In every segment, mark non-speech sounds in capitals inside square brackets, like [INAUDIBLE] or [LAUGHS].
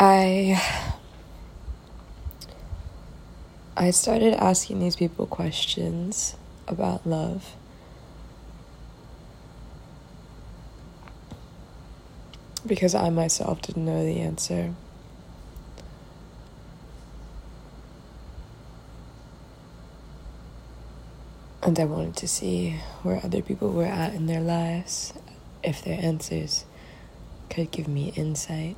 I I started asking these people questions about love. Because I myself didn't know the answer. And I wanted to see where other people were at in their lives, if their answers could give me insight.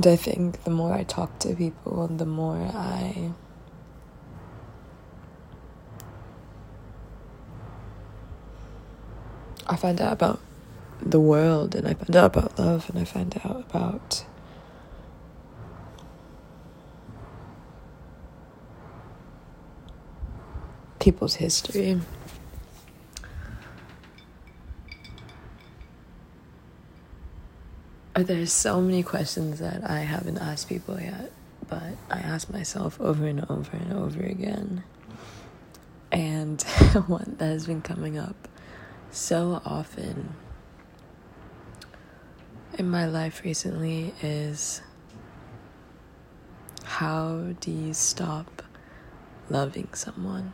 And I think the more I talk to people, the more I I find out about the world and I find out about love and I find out about people's history. There's so many questions that I haven't asked people yet, but I ask myself over and over and over again. And [LAUGHS] one that has been coming up so often in my life recently is how do you stop loving someone?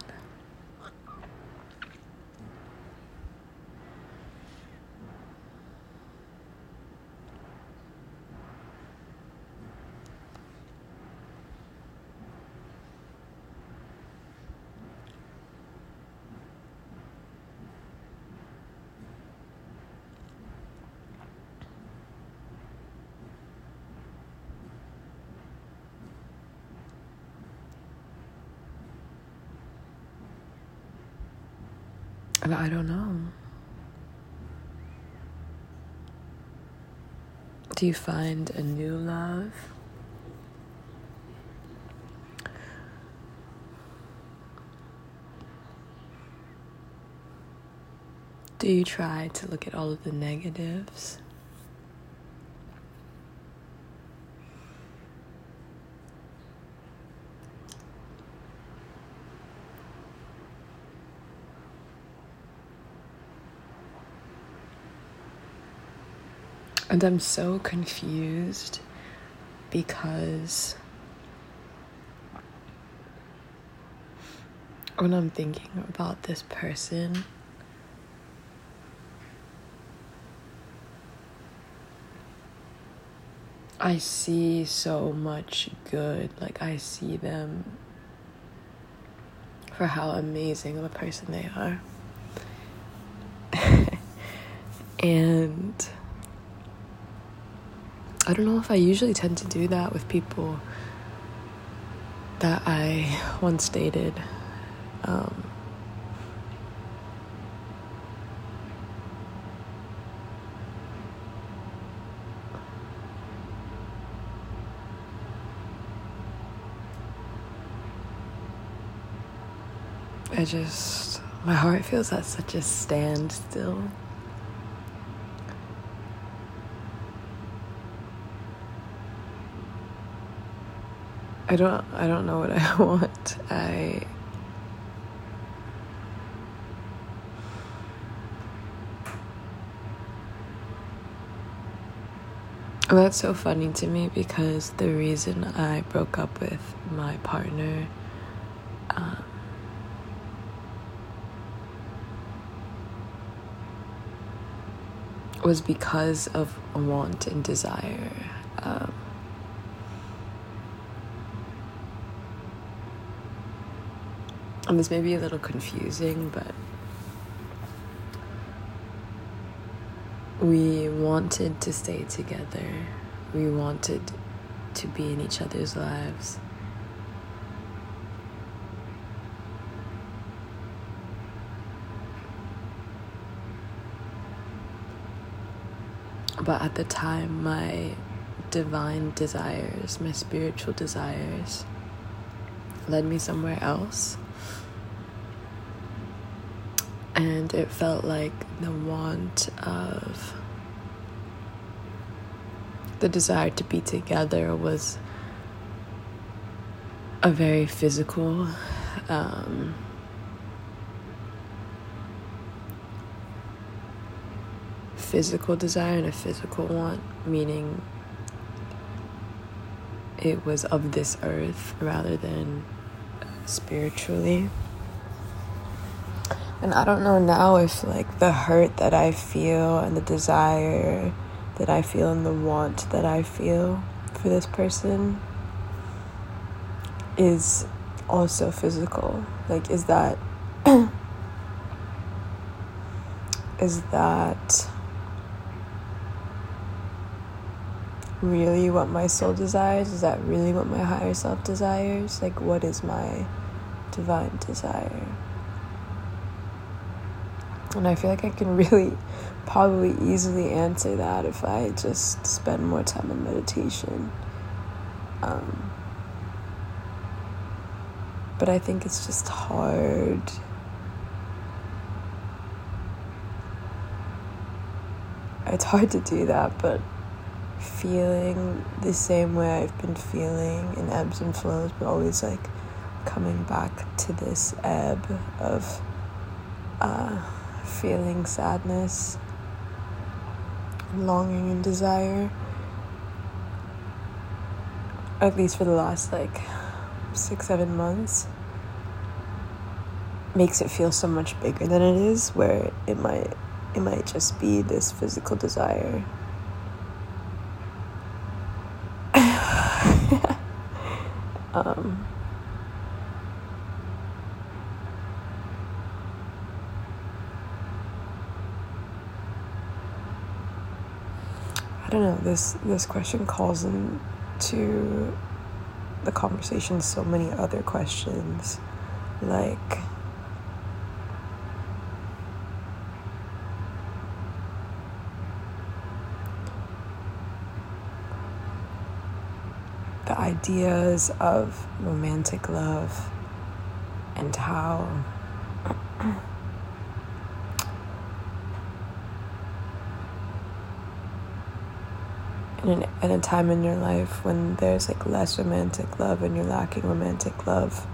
I don't know. Do you find a new love? Do you try to look at all of the negatives? And I'm so confused because when I'm thinking about this person, I see so much good. Like, I see them for how amazing of a person they are. [LAUGHS] and I don't know if I usually tend to do that with people that I [LAUGHS] once dated. Um, I just, my heart feels at such a standstill. I don't I don't know what I [LAUGHS] want. I well, that's so funny to me because the reason I broke up with my partner um, was because of want and desire. Um, And this may be a little confusing, but we wanted to stay together. We wanted to be in each other's lives. But at the time, my divine desires, my spiritual desires, led me somewhere else and it felt like the want of the desire to be together was a very physical um, physical desire and a physical want, meaning it was of this earth rather than spiritually. And I don't know now if, like, the hurt that I feel and the desire that I feel and the want that I feel for this person is also physical. Like, is that. [CLEARS THROAT] is that really what my soul desires? Is that really what my higher self desires? Like, what is my divine desire? And I feel like I can really probably easily answer that if I just spend more time in meditation. Um, but I think it's just hard. It's hard to do that, but feeling the same way I've been feeling in ebbs and flows, but always like coming back to this ebb of uh, feeling sadness, longing, and desire. At least for the last like six, seven months, makes it feel so much bigger than it is, where it might it might just be this physical desire [SIGHS] Um, don't know. This this question calls into the conversation so many other questions, like. the ideas of romantic love and how in, a time in your life when there's like less romantic love and you're lacking romantic love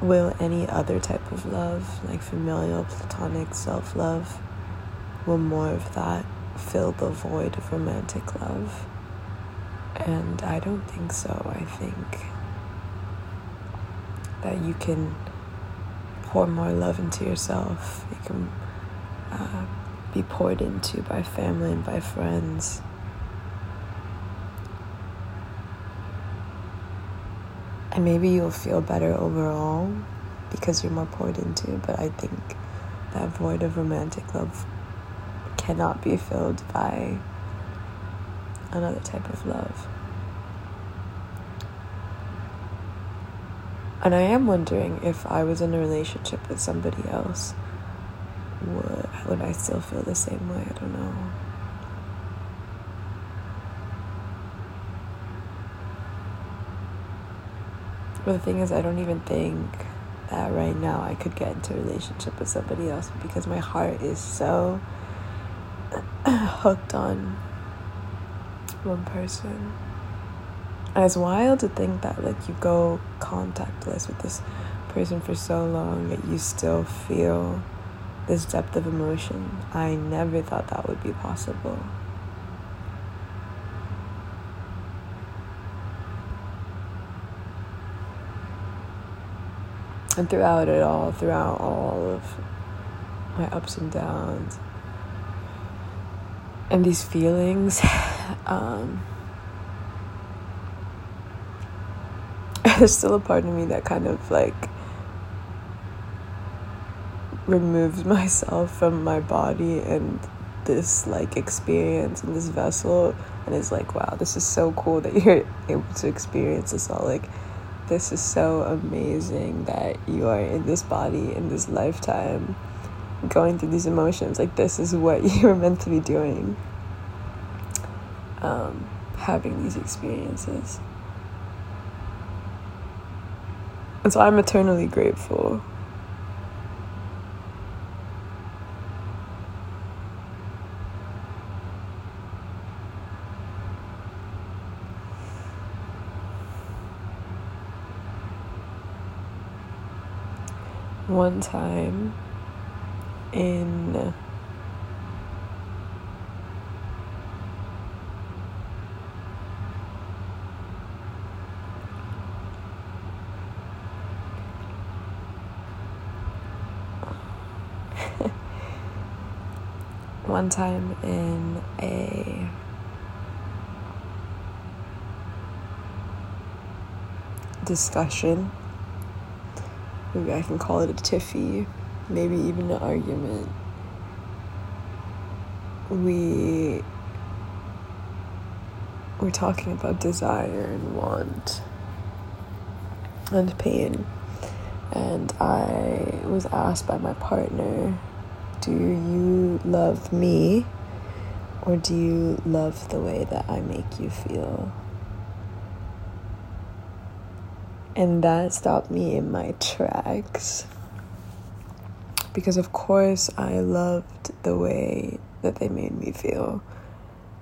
will any other type of love like familial platonic self-love will more of that fill the void of romantic love and I don't think so. I think that you can pour more love into yourself. You can uh, be poured into by family and by friends. And maybe you'll feel better overall because you're more poured into, but I think that void of romantic love cannot be filled by another type of love. And I am wondering if I was in a relationship with somebody else, would, would I still feel the same way? I don't know. But the thing is, I don't even think that right now I could get into a relationship with somebody else because my heart is so [CLEARS THROAT] hooked on one person. And it's wild to think that like you go contactless with this person for so long that you still feel this depth of emotion. I never thought that would be possible. And throughout it all, throughout all of my ups and downs, and these feelings, [LAUGHS] um, [LAUGHS] there's still a part of me that kind of like removes [LAUGHS] myself from my body and this like experience and this vessel. And it's like wow this is so cool that [LAUGHS] you're able to experience this all. Like this is so amazing that you are in this body in this lifetime going through these emotions. Like this is what [LAUGHS] you were meant to be doing. Um, having these experiences. And so i'm eternally grateful one time in [LAUGHS] one time in a discussion Maybe I can call it a tiffy, maybe even an argument. We were talking about desire and want and pain. And I was asked by my partner, Do you love me or do you love the way that I make you feel? And that stopped me in my tracks. Because, of course, I loved the way that they made me feel.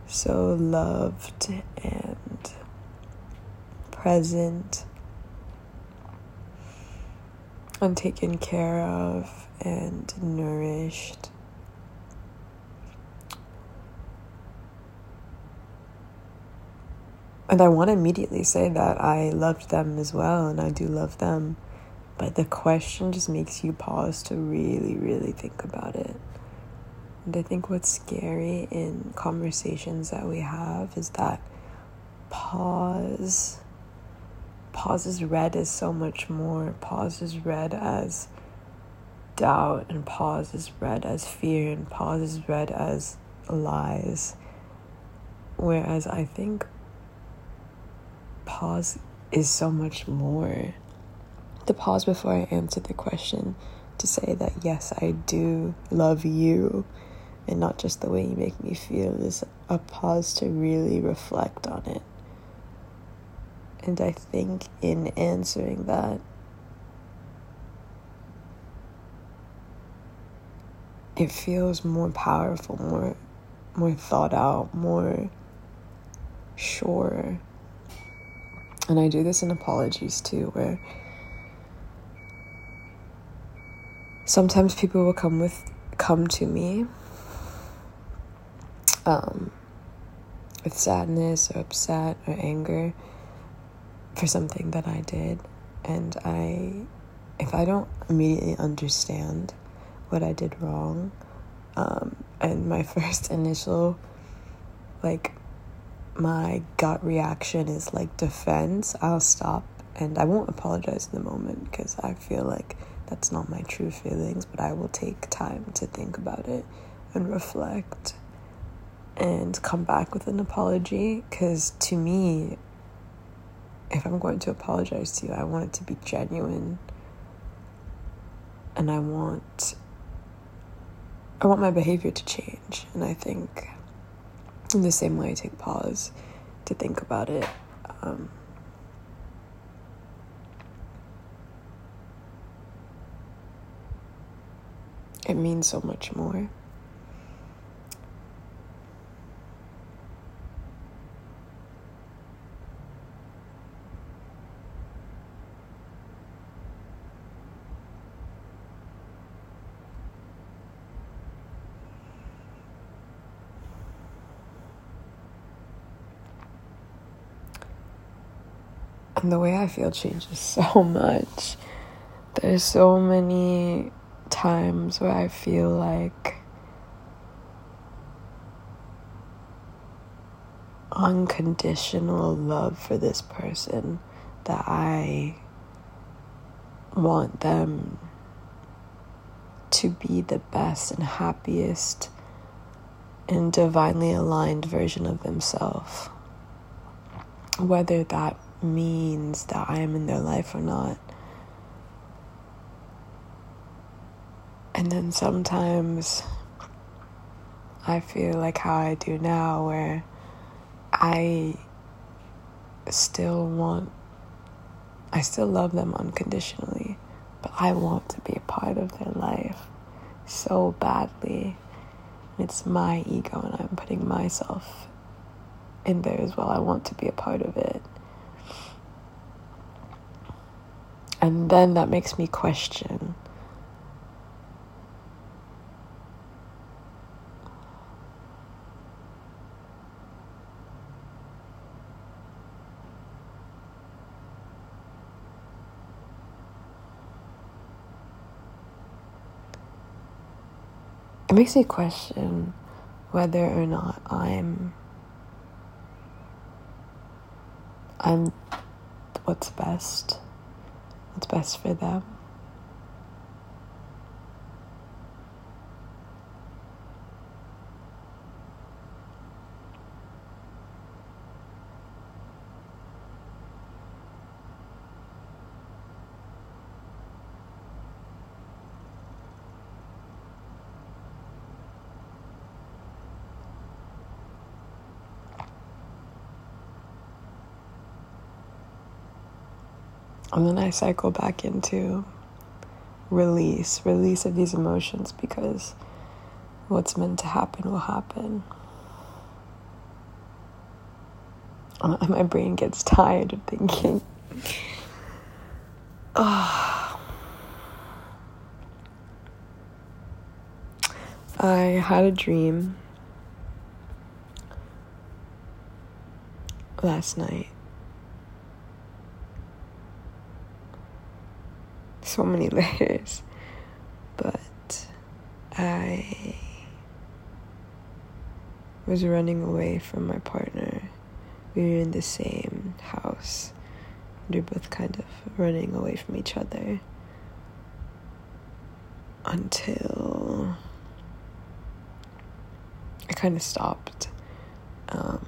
So loved and present and taken care of and nourished. And I want to immediately say that I loved them as well, and I do love them. But the question just makes you pause to really, really think about it. And I think what's scary in conversations that we have is that pause. Pause is read as so much more. Pause is read as doubt, and pause is read as fear, and pause is read as lies. Whereas I think pause is so much more. The pause before I answer the question to say that yes, I do love you and not just the way you make me feel is a pause to really reflect on it. And I think in answering that, it feels more powerful, more more thought out, more sure and I do this in apologies too, where sometimes people will come with come to me um, with sadness or upset or anger for something that I did, and I, if I don't immediately understand what I did wrong, um, and my [LAUGHS] first initial like my gut reaction is like defense, I'll stop and I won't apologize in the moment because I feel like that's not my true feelings, but I will take time to think about it and reflect and come back with an apology because to me, if I'm going to apologize to you, I want it to be genuine and I want I want my behavior to change and I think in the same way, I take pause to think about it. Um, it means so much more. The way I feel changes [LAUGHS] so much. There's so many times where I feel like unconditional love for this person that I want them to be the best and happiest and divinely aligned version of themselves. Whether that means that I am in their life or not. And then sometimes I feel like how I do now, where I still want, I still love them unconditionally, but I want to be a part of their life so badly. It's my ego, and I'm putting myself in there as well. I want to be a part of it. And then that makes me question. It makes me question whether or not I'm I'm what's best, what's best for them. And then I cycle back into release, release of these emotions because what's meant to happen will happen. Uh, and [LAUGHS] my brain gets tired of thinking. Oh. [SIGHS] I had a dream last night so many [LAUGHS] layers. But I was running away from my partner. We were in the same house. We were both kind of running away from each other until I kind of stopped. Um,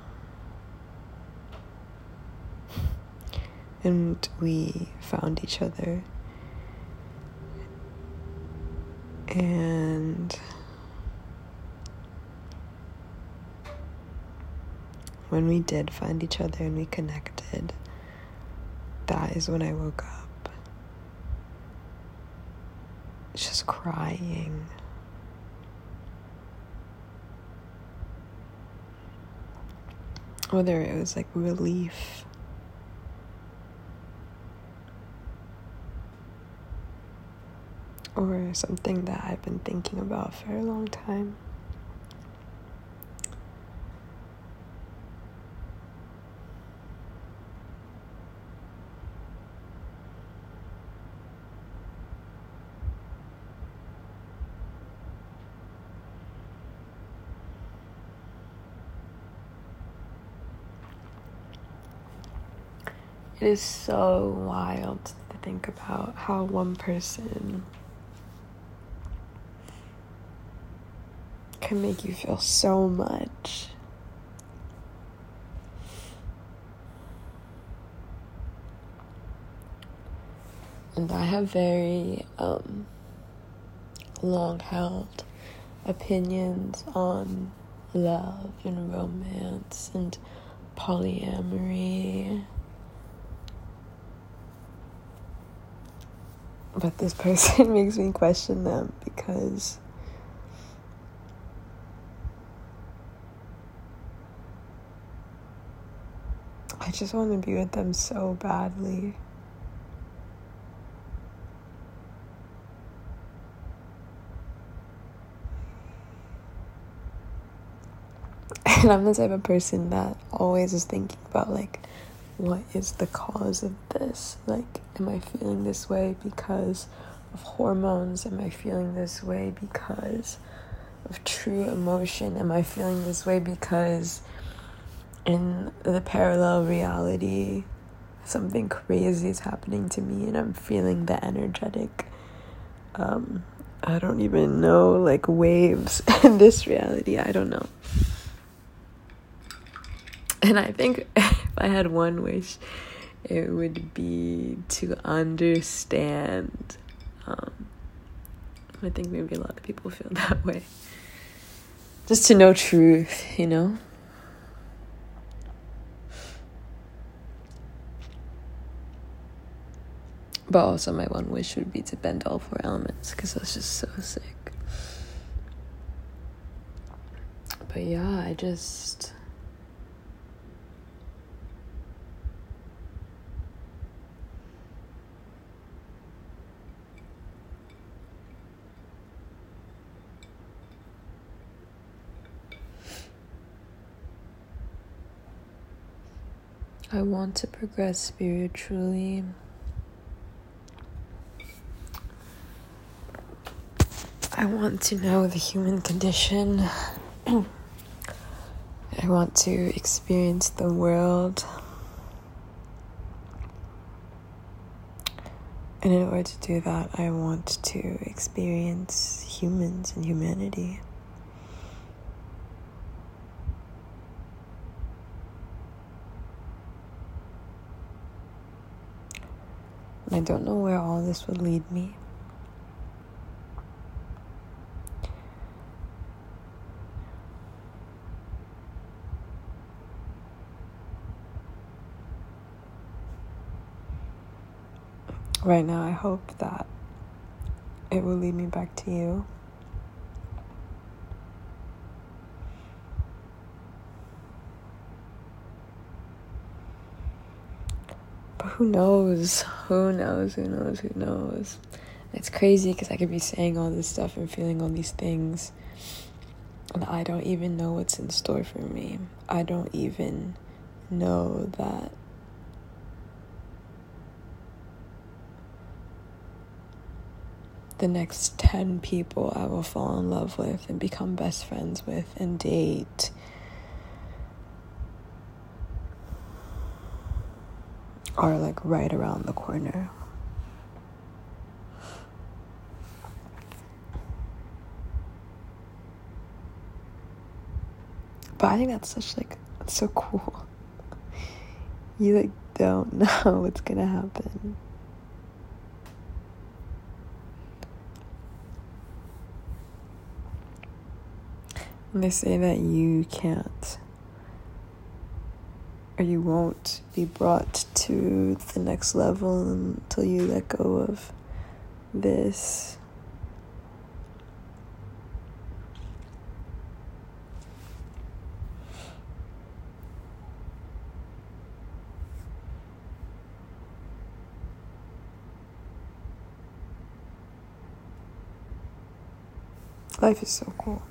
[LAUGHS] and we found each other And when we did find each other and we connected, that is when I woke up. Just crying. Whether it was like relief something that I've been thinking about for a long time. It is so wild to think about how one person can make you feel so much. And I have very um, long held opinions on love and romance and polyamory. But this [LAUGHS] person makes me question them because I just want to be with them so badly. [LAUGHS] And I'm the type of person that always is thinking about, like, what is the cause of this? Like, am I feeling this way because of hormones? Am I feeling this way because of true emotion? Am I feeling this way because in the parallel reality, something crazy is happening to me and I'm feeling the energetic, um, I don't even know, like waves [LAUGHS] in this reality. I don't know. And I think [LAUGHS] if I had one wish, it would be to understand. Um, I think maybe a lot of people feel [LAUGHS] that way. Just to know truth, you know? But also, my one wish would be to bend all four elements because that's just so sick. But yeah, I just. I want to progress spiritually. I want to know the human condition. [CLEARS THROAT] I want to experience the world. And in order to do that, I want to experience humans and humanity. I don't know where all this would lead me. Right now, I hope that it will lead me back to you. But who knows? Who knows? Who knows? Who knows? It's crazy because I could be saying all this stuff and feeling all these things, and I don't even know what's in store for me. I don't even know that the next 10 people I will fall in love with and become best friends with and date. Are like right around the corner. But I think that's such like that's so cool. [LAUGHS] You like don't [LAUGHS] know what's gonna happen. They say that you can't or you won't be brought to the next level until you let go of this. Life is so cool.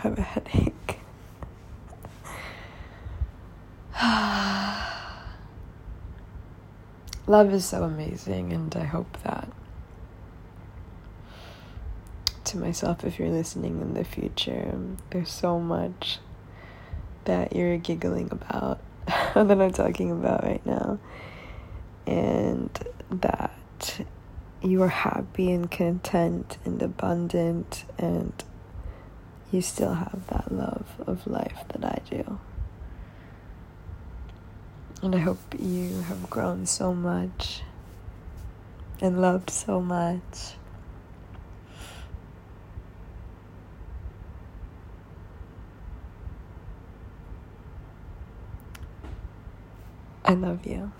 have a headache. Love is so amazing, and I hope that to myself, if you're listening in the future, there's so much that you're giggling about [LAUGHS] that I'm talking about right now, and that you are happy and content and abundant and you still have that love of life that I do. And I hope you have grown so much and loved so much. I love you.